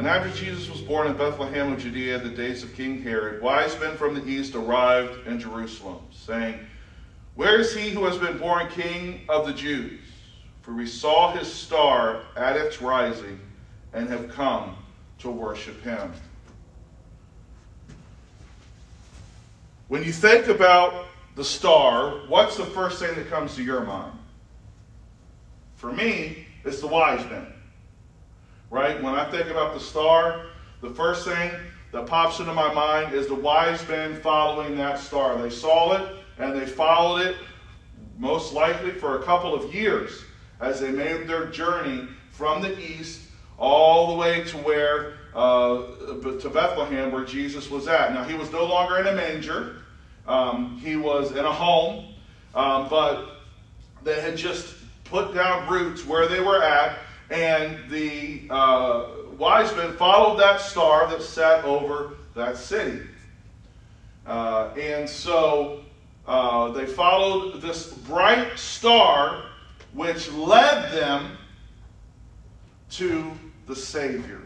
And after Jesus was born in Bethlehem of Judea in the days of King Herod, wise men from the east arrived in Jerusalem, saying, Where is he who has been born king of the Jews? For we saw his star at its rising and have come to worship him. When you think about the star, what's the first thing that comes to your mind? For me, it's the wise men right? When I think about the star, the first thing that pops into my mind is the wise men following that star. They saw it and they followed it most likely for a couple of years as they made their journey from the east all the way to where uh, to Bethlehem where Jesus was at. Now he was no longer in a manger. Um, he was in a home, um, but they had just put down roots where they were at and the uh, wise men followed that star that sat over that city. Uh, and so uh, they followed this bright star which led them to the Savior.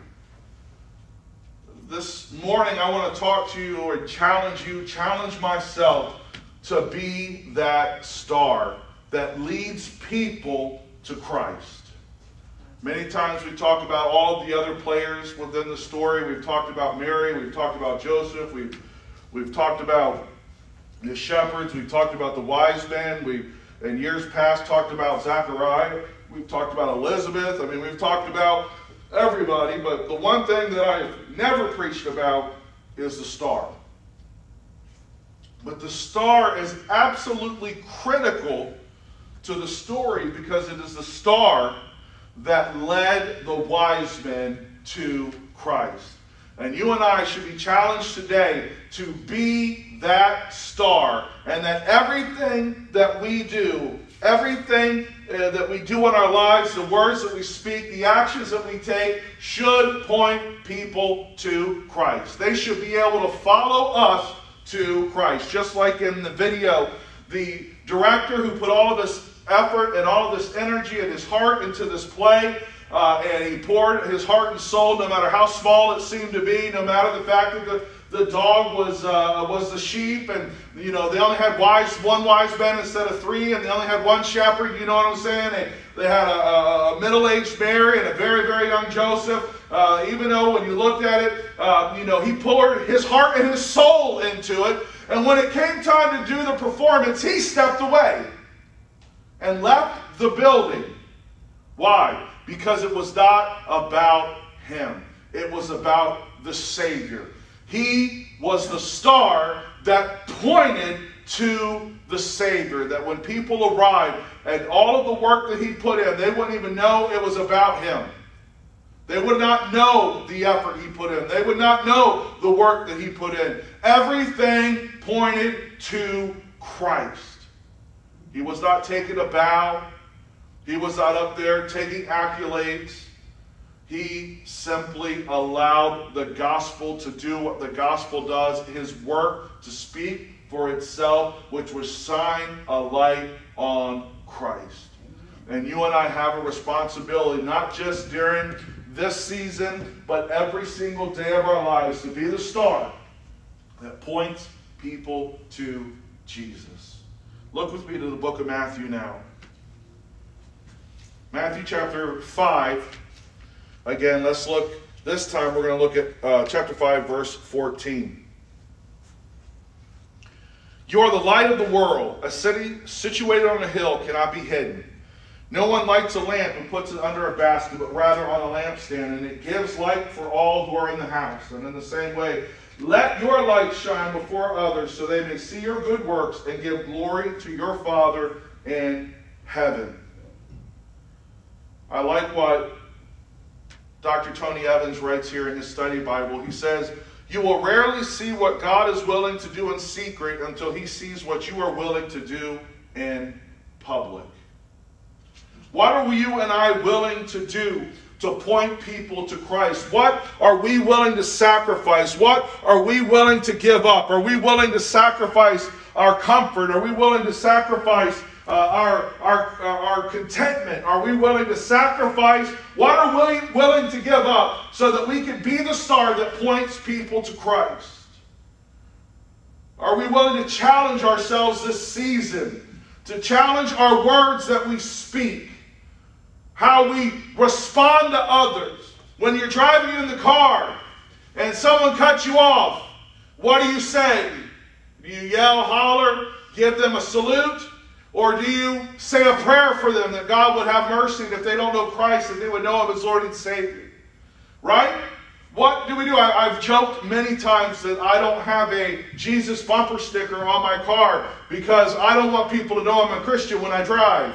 This morning, I want to talk to you or challenge you, challenge myself to be that star that leads people to Christ. Many times we talk about all the other players within the story. We've talked about Mary, we've talked about Joseph, we've, we've talked about the shepherds, we've talked about the wise men, we've in years past talked about Zachariah, we've talked about Elizabeth. I mean, we've talked about everybody, but the one thing that I've never preached about is the star. But the star is absolutely critical to the story because it is the star that led the wise men to Christ. And you and I should be challenged today to be that star, and that everything that we do, everything uh, that we do in our lives, the words that we speak, the actions that we take, should point people to Christ. They should be able to follow us to Christ. Just like in the video, the director who put all of this effort and all of this energy and his heart into this play. Uh, and he poured his heart and soul, no matter how small it seemed to be, no matter the fact that the, the dog was uh, was the sheep, and you know they only had wise one wise man instead of three, and they only had one shepherd. You know what I'm saying? They, they had a, a middle-aged Mary and a very very young Joseph. Uh, even though when you looked at it, uh, you know he poured his heart and his soul into it, and when it came time to do the performance, he stepped away and left the building. Why? Because it was not about him, it was about the Savior. He was the star that pointed to the Savior. That when people arrived and all of the work that he put in, they wouldn't even know it was about him. They would not know the effort he put in. They would not know the work that he put in. Everything pointed to Christ. He was not taking a bow. He was not up there taking accolades. He simply allowed the gospel to do what the gospel does, his work to speak for itself, which was shine a light on Christ. And you and I have a responsibility, not just during this season, but every single day of our lives, to be the star that points people to Jesus. Look with me to the book of Matthew now. Matthew chapter 5. Again, let's look. This time we're going to look at uh, chapter 5, verse 14. You are the light of the world. A city situated on a hill cannot be hidden. No one lights a lamp and puts it under a basket, but rather on a lampstand, and it gives light for all who are in the house. And in the same way, let your light shine before others so they may see your good works and give glory to your Father in heaven. I like what Dr. Tony Evans writes here in his study Bible, he says, You will rarely see what God is willing to do in secret until he sees what you are willing to do in public. What are you and I willing to do to point people to Christ? What are we willing to sacrifice? What are we willing to give up? Are we willing to sacrifice our comfort? Are we willing to sacrifice uh, our, our, our contentment? Are we willing to sacrifice? What are we willing to give up so that we can be the star that points people to Christ? Are we willing to challenge ourselves this season? To challenge our words that we speak? How we respond to others. When you're driving in the car and someone cuts you off, what do you say? Do you yell, holler, give them a salute? Or do you say a prayer for them that God would have mercy and if they don't know Christ, that they would know Him as Lord and Savior? Right? What do we do? I, have joked many times that I don't have a Jesus bumper sticker on my car because I don't want people to know I'm a Christian when I drive.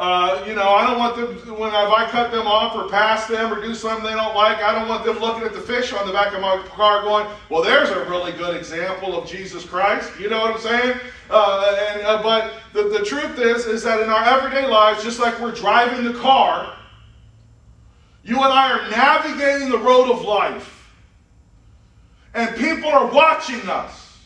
Uh, you know, I don't want them, when if I cut them off or pass them or do something they don't like, I don't want them looking at the fish on the back of my car going, well, there's a really good example of Jesus Christ. You know what I'm saying? Uh, and, uh, but the, the truth is, is that in our everyday lives, just like we're driving the car, you and I are navigating the road of life. And people are watching us.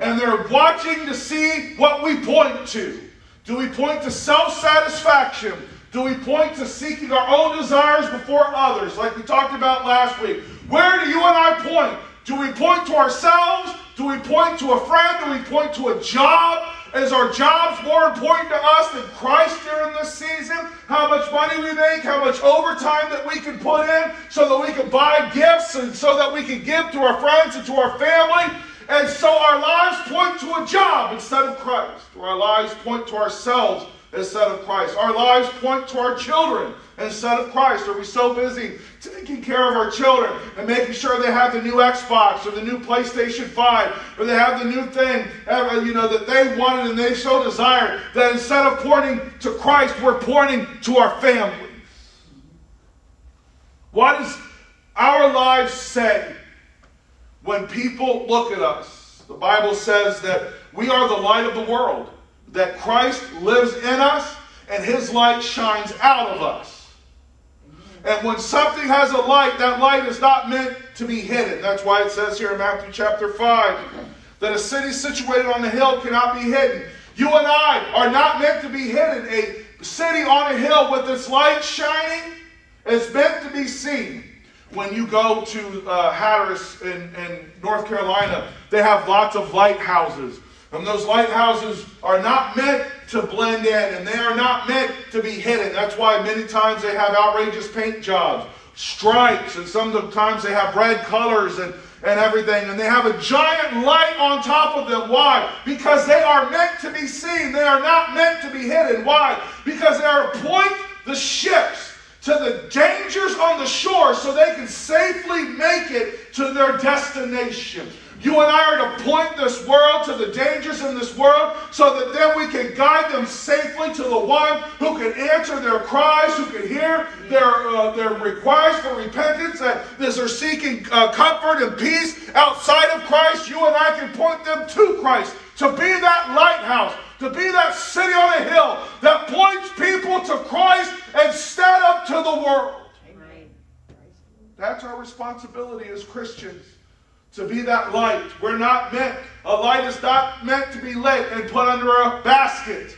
And they're watching to see what we point to. Do we point to self satisfaction? Do we point to seeking our own desires before others, like we talked about last week? Where do you and I point? Do we point to ourselves? Do we point to a friend? Do we point to a job? Is our jobs more important to us than Christ during this season? How much money we make, how much overtime that we can put in so that we can buy gifts and so that we can give to our friends and to our family? And so our lives point to a job instead of Christ. Or our lives point to ourselves instead of Christ. Our lives point to our children instead of Christ. Are we so busy taking care of our children and making sure they have the new Xbox or the new PlayStation 5 or they have the new thing uh, you know that they wanted and they so desired that instead of pointing to Christ, we're pointing to our families. What does our lives say when people look at us, the Bible says that we are the light of the world, that Christ lives in us and his light shines out of us. And when something has a light, that light is not meant to be hidden. That's why it says here in Matthew chapter 5 that a city situated on a hill cannot be hidden. You and I are not meant to be hidden. A city on a hill with its light shining is meant to be seen when you go to uh, Hatteras in, in North Carolina, they have lots of lighthouses. And those lighthouses are not meant to blend in and they are not meant to be hidden. That's why many times they have outrageous paint jobs, stripes, and sometimes they have red colors and, and everything. And they have a giant light on top of them. Why? Because they are meant to be seen. They are not meant to be hidden. Why? Because they are point the ships to the dangers on the shore so they can safely make it to their destination. You and I are to point this world to the dangers in this world so that then we can guide them safely to the one who can answer their cries, who can hear their, uh, their requests for repentance, that they're seeking uh, comfort and peace outside of Christ, you and I can point them to Christ to be that lighthouse to be that city on a hill that points people to Christ instead of to the world. That's our responsibility as Christians to be that light. We're not meant, a light is not meant to be lit and put under a basket.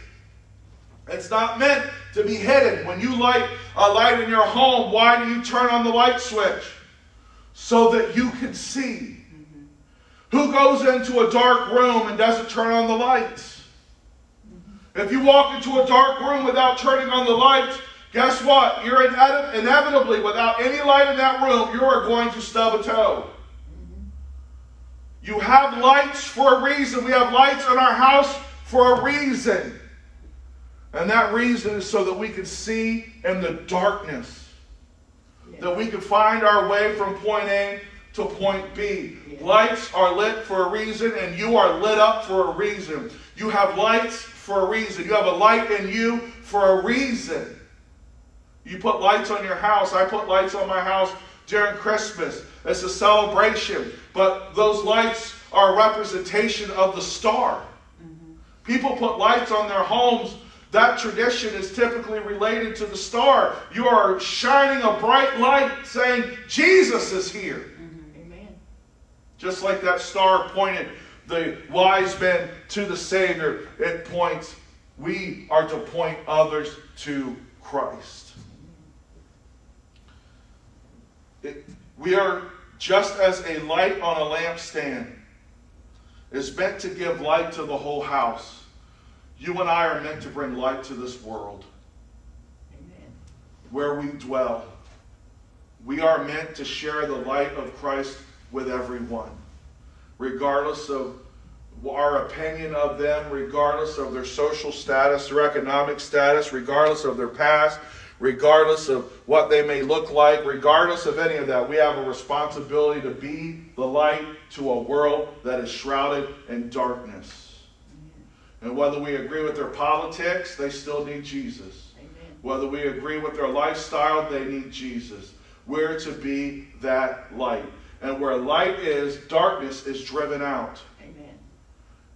It's not meant to be hidden. When you light a light in your home, why do you turn on the light switch? So that you can see. Mm-hmm. Who goes into a dark room and doesn't turn on the lights? If you walk into a dark room without turning on the lights, guess what? You're inevitably, without any light in that room, you are going to stub a toe. You have lights for a reason. We have lights in our house for a reason. And that reason is so that we can see in the darkness. Yeah. That we can find our way from point A to point B. Yeah. Lights are lit for a reason, and you are lit up for a reason. You have lights for a reason. You have a light in you for a reason. You put lights on your house. I put lights on my house during Christmas. It's a celebration. But those lights are a representation of the star. Mm-hmm. People put lights on their homes. That tradition is typically related to the star. You are shining a bright light saying, Jesus is here. Mm-hmm. Amen. Just like that star pointed the wise men to the Savior, it points, we are to point others to Christ. It, we are just as a light on a lampstand is meant to give light to the whole house. You and I are meant to bring light to this world Amen. where we dwell. We are meant to share the light of Christ with everyone, regardless of our opinion of them, regardless of their social status, their economic status, regardless of their past, regardless of what they may look like, regardless of any of that, we have a responsibility to be the light to a world that is shrouded in darkness. And whether we agree with their politics, they still need Jesus. Whether we agree with their lifestyle, they need Jesus. We're to be that light. And where light is, darkness is driven out. Amen.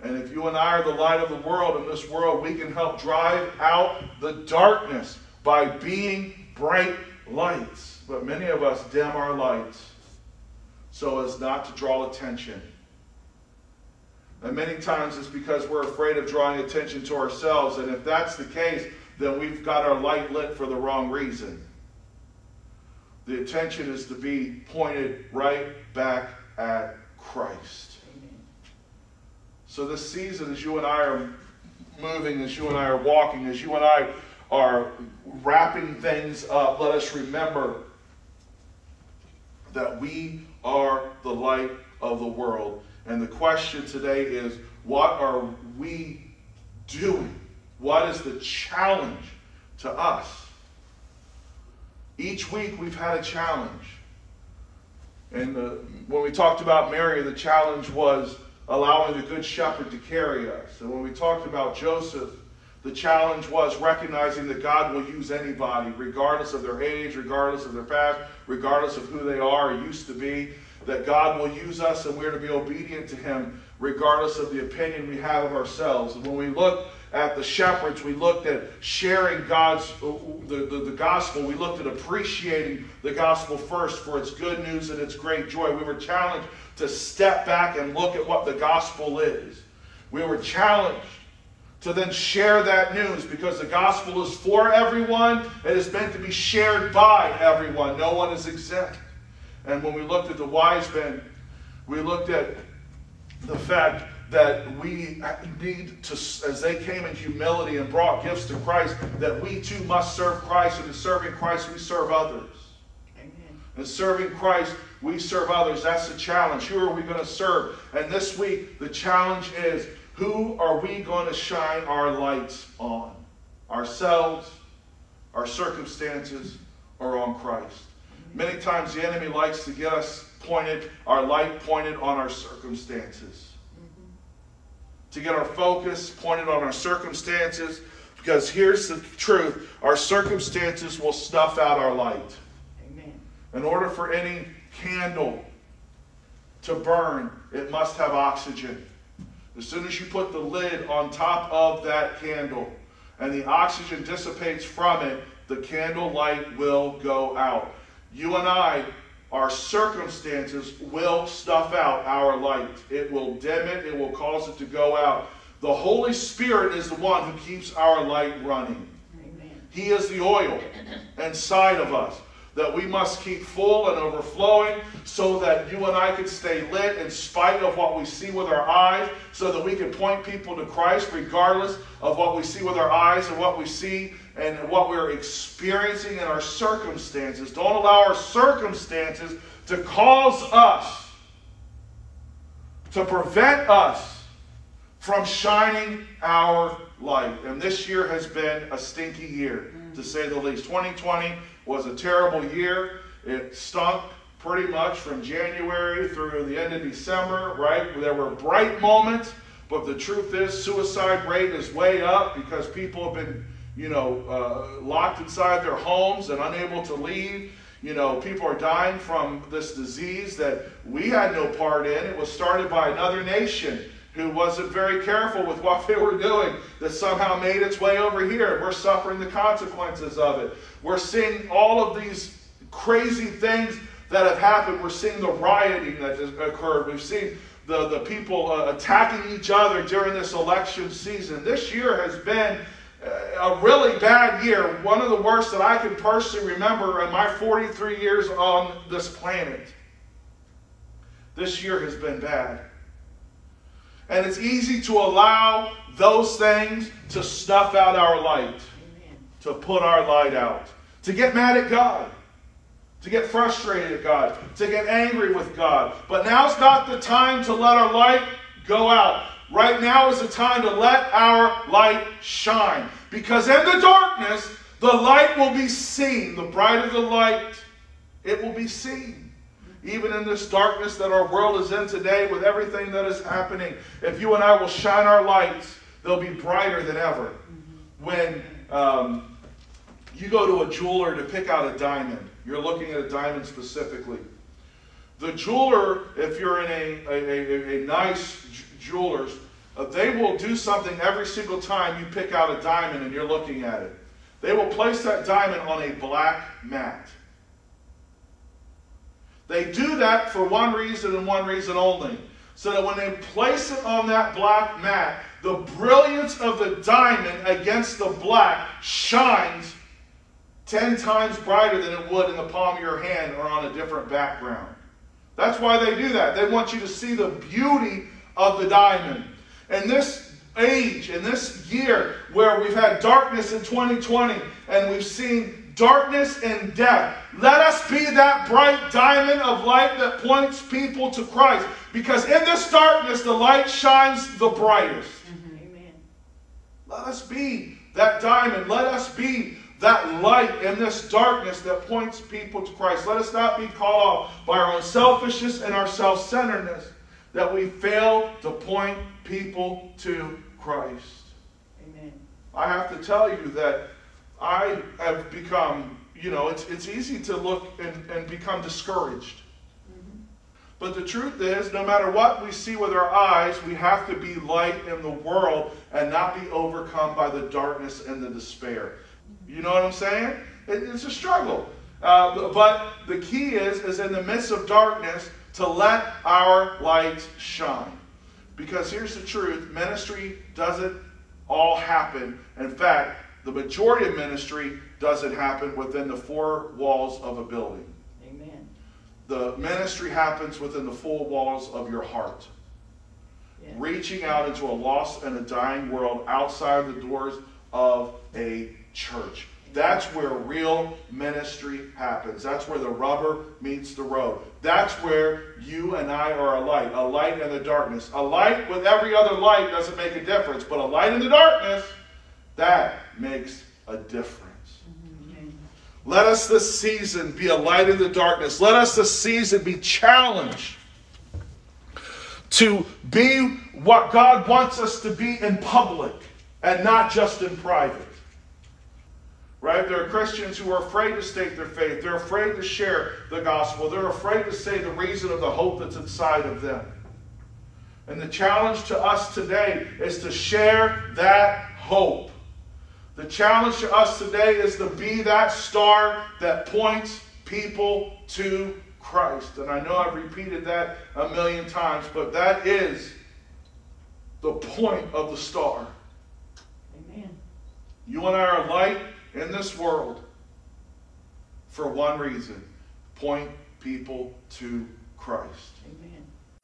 And if you and I are the light of the world in this world, we can help drive out the darkness by being bright lights. But many of us dim our lights so as not to draw attention. And many times it's because we're afraid of drawing attention to ourselves. And if that's the case, then we've got our light lit for the wrong reason. The attention is to be pointed right back at Christ. So this season, as you and I are moving, as you and I are walking, as you and I are wrapping things up, let us remember that we are the light of the world. And the question today is what are we doing? What is the challenge to us? Each week we've had a challenge. And the, when we talked about Mary, the challenge was allowing the Good Shepherd to carry us. And when we talked about Joseph, the challenge was recognizing that God will use anybody, regardless of their age, regardless of their past, regardless of who they are or used to be. That God will use us and we're to be obedient to Him, regardless of the opinion we have of ourselves. And when we look at the shepherds, we looked at sharing God's uh, uh, the, the, the, gospel. We looked at appreciating the gospel first for its good news and its great joy. We were challenged to step back and look at what the gospel is. We were challenged to then share that news because the gospel is for everyone. It is meant to be shared by everyone. No one is exempt. And when we looked at the wise men, we looked at the fact that we need to, as they came in humility and brought gifts to Christ, that we too must serve Christ. And in serving Christ, we serve others. Amen. In serving Christ, we serve others. That's the challenge. Who are we going to serve? And this week, the challenge is who are we going to shine our lights on? Ourselves, our circumstances, or on Christ? Many times the enemy likes to get us pointed, our light pointed on our circumstances. To get our focus pointed on our circumstances, because here's the truth our circumstances will snuff out our light. Amen. In order for any candle to burn, it must have oxygen. As soon as you put the lid on top of that candle and the oxygen dissipates from it, the candle light will go out. You and I, our circumstances will stuff out our light. It will dim it, it will cause it to go out. The Holy Spirit is the one who keeps our light running. Amen. He is the oil inside of us that we must keep full and overflowing so that you and I can stay lit in spite of what we see with our eyes, so that we can point people to Christ regardless of what we see with our eyes and what we see and what we're experiencing in our circumstances. Don't allow our circumstances to cause us, to prevent us from shining our light. And this year has been a stinky year, to say the least. 2020 was a terrible year. It stunk pretty much from January through the end of December, right? There were bright moments, but the truth is, suicide rate is way up because people have been you know, uh, locked inside their homes and unable to leave. You know, people are dying from this disease that we had no part in. It was started by another nation who wasn't very careful with what they were doing that somehow made its way over here. We're suffering the consequences of it. We're seeing all of these crazy things that have happened. We're seeing the rioting that has occurred. We've seen the, the people uh, attacking each other during this election season. This year has been uh, a really bad year, one of the worst that I can personally remember in my 43 years on this planet. This year has been bad. And it's easy to allow those things to snuff out our light, to put our light out, to get mad at God, to get frustrated at God, to get angry with God. But now's not the time to let our light go out. Right now is the time to let our light shine. Because in the darkness, the light will be seen. The brighter the light, it will be seen even in this darkness that our world is in today with everything that is happening, if you and I will shine our lights, they'll be brighter than ever. When um, you go to a jeweler to pick out a diamond, you're looking at a diamond specifically. The jeweler, if you're in a, a, a, a nice jeweler's, uh, they will do something every single time you pick out a diamond and you're looking at it. They will place that diamond on a black mat. They do that for one reason and one reason only. So that when they place it on that black mat, the brilliance of the diamond against the black shines 10 times brighter than it would in the palm of your hand or on a different background. That's why they do that. They want you to see the beauty of the diamond. And this age, in this year where we've had darkness in 2020 and we've seen darkness and death. Let us be that bright diamond of light that points people to Christ. Because in this darkness, the light shines the brightest. Amen. Let us be that diamond. Let us be that light in this darkness that points people to Christ. Let us not be caught off by our own selfishness and our self centeredness that we fail to point people to Christ. Amen. I have to tell you that I have become, you know, it's, it's easy to look and, and become discouraged. Mm-hmm. But the truth is, no matter what we see with our eyes, we have to be light in the world and not be overcome by the darkness and the despair. You know what I'm saying? It, it's a struggle. Uh, but the key is, is in the midst of darkness, to let our light shine. Because here's the truth ministry doesn't all happen. In fact, the majority of ministry doesn't happen within the four walls of a building. Amen. The ministry happens within the four walls of your heart. Yeah. Reaching out into a lost and a dying world outside the doors of a church. That's where real ministry happens. That's where the rubber meets the road. That's where you and I are a light, a light in the darkness. A light with every other light doesn't make a difference, but a light in the darkness that makes a difference. Mm-hmm. Let us this season be a light in the darkness. Let us this season be challenged to be what God wants us to be in public and not just in private. Right? There are Christians who are afraid to state their faith. They're afraid to share the gospel. They're afraid to say the reason of the hope that's inside of them. And the challenge to us today is to share that hope the challenge to us today is to be that star that points people to Christ. And I know I've repeated that a million times, but that is the point of the star. Amen. You and I are light in this world for one reason point people to Christ. Amen.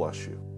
bless you.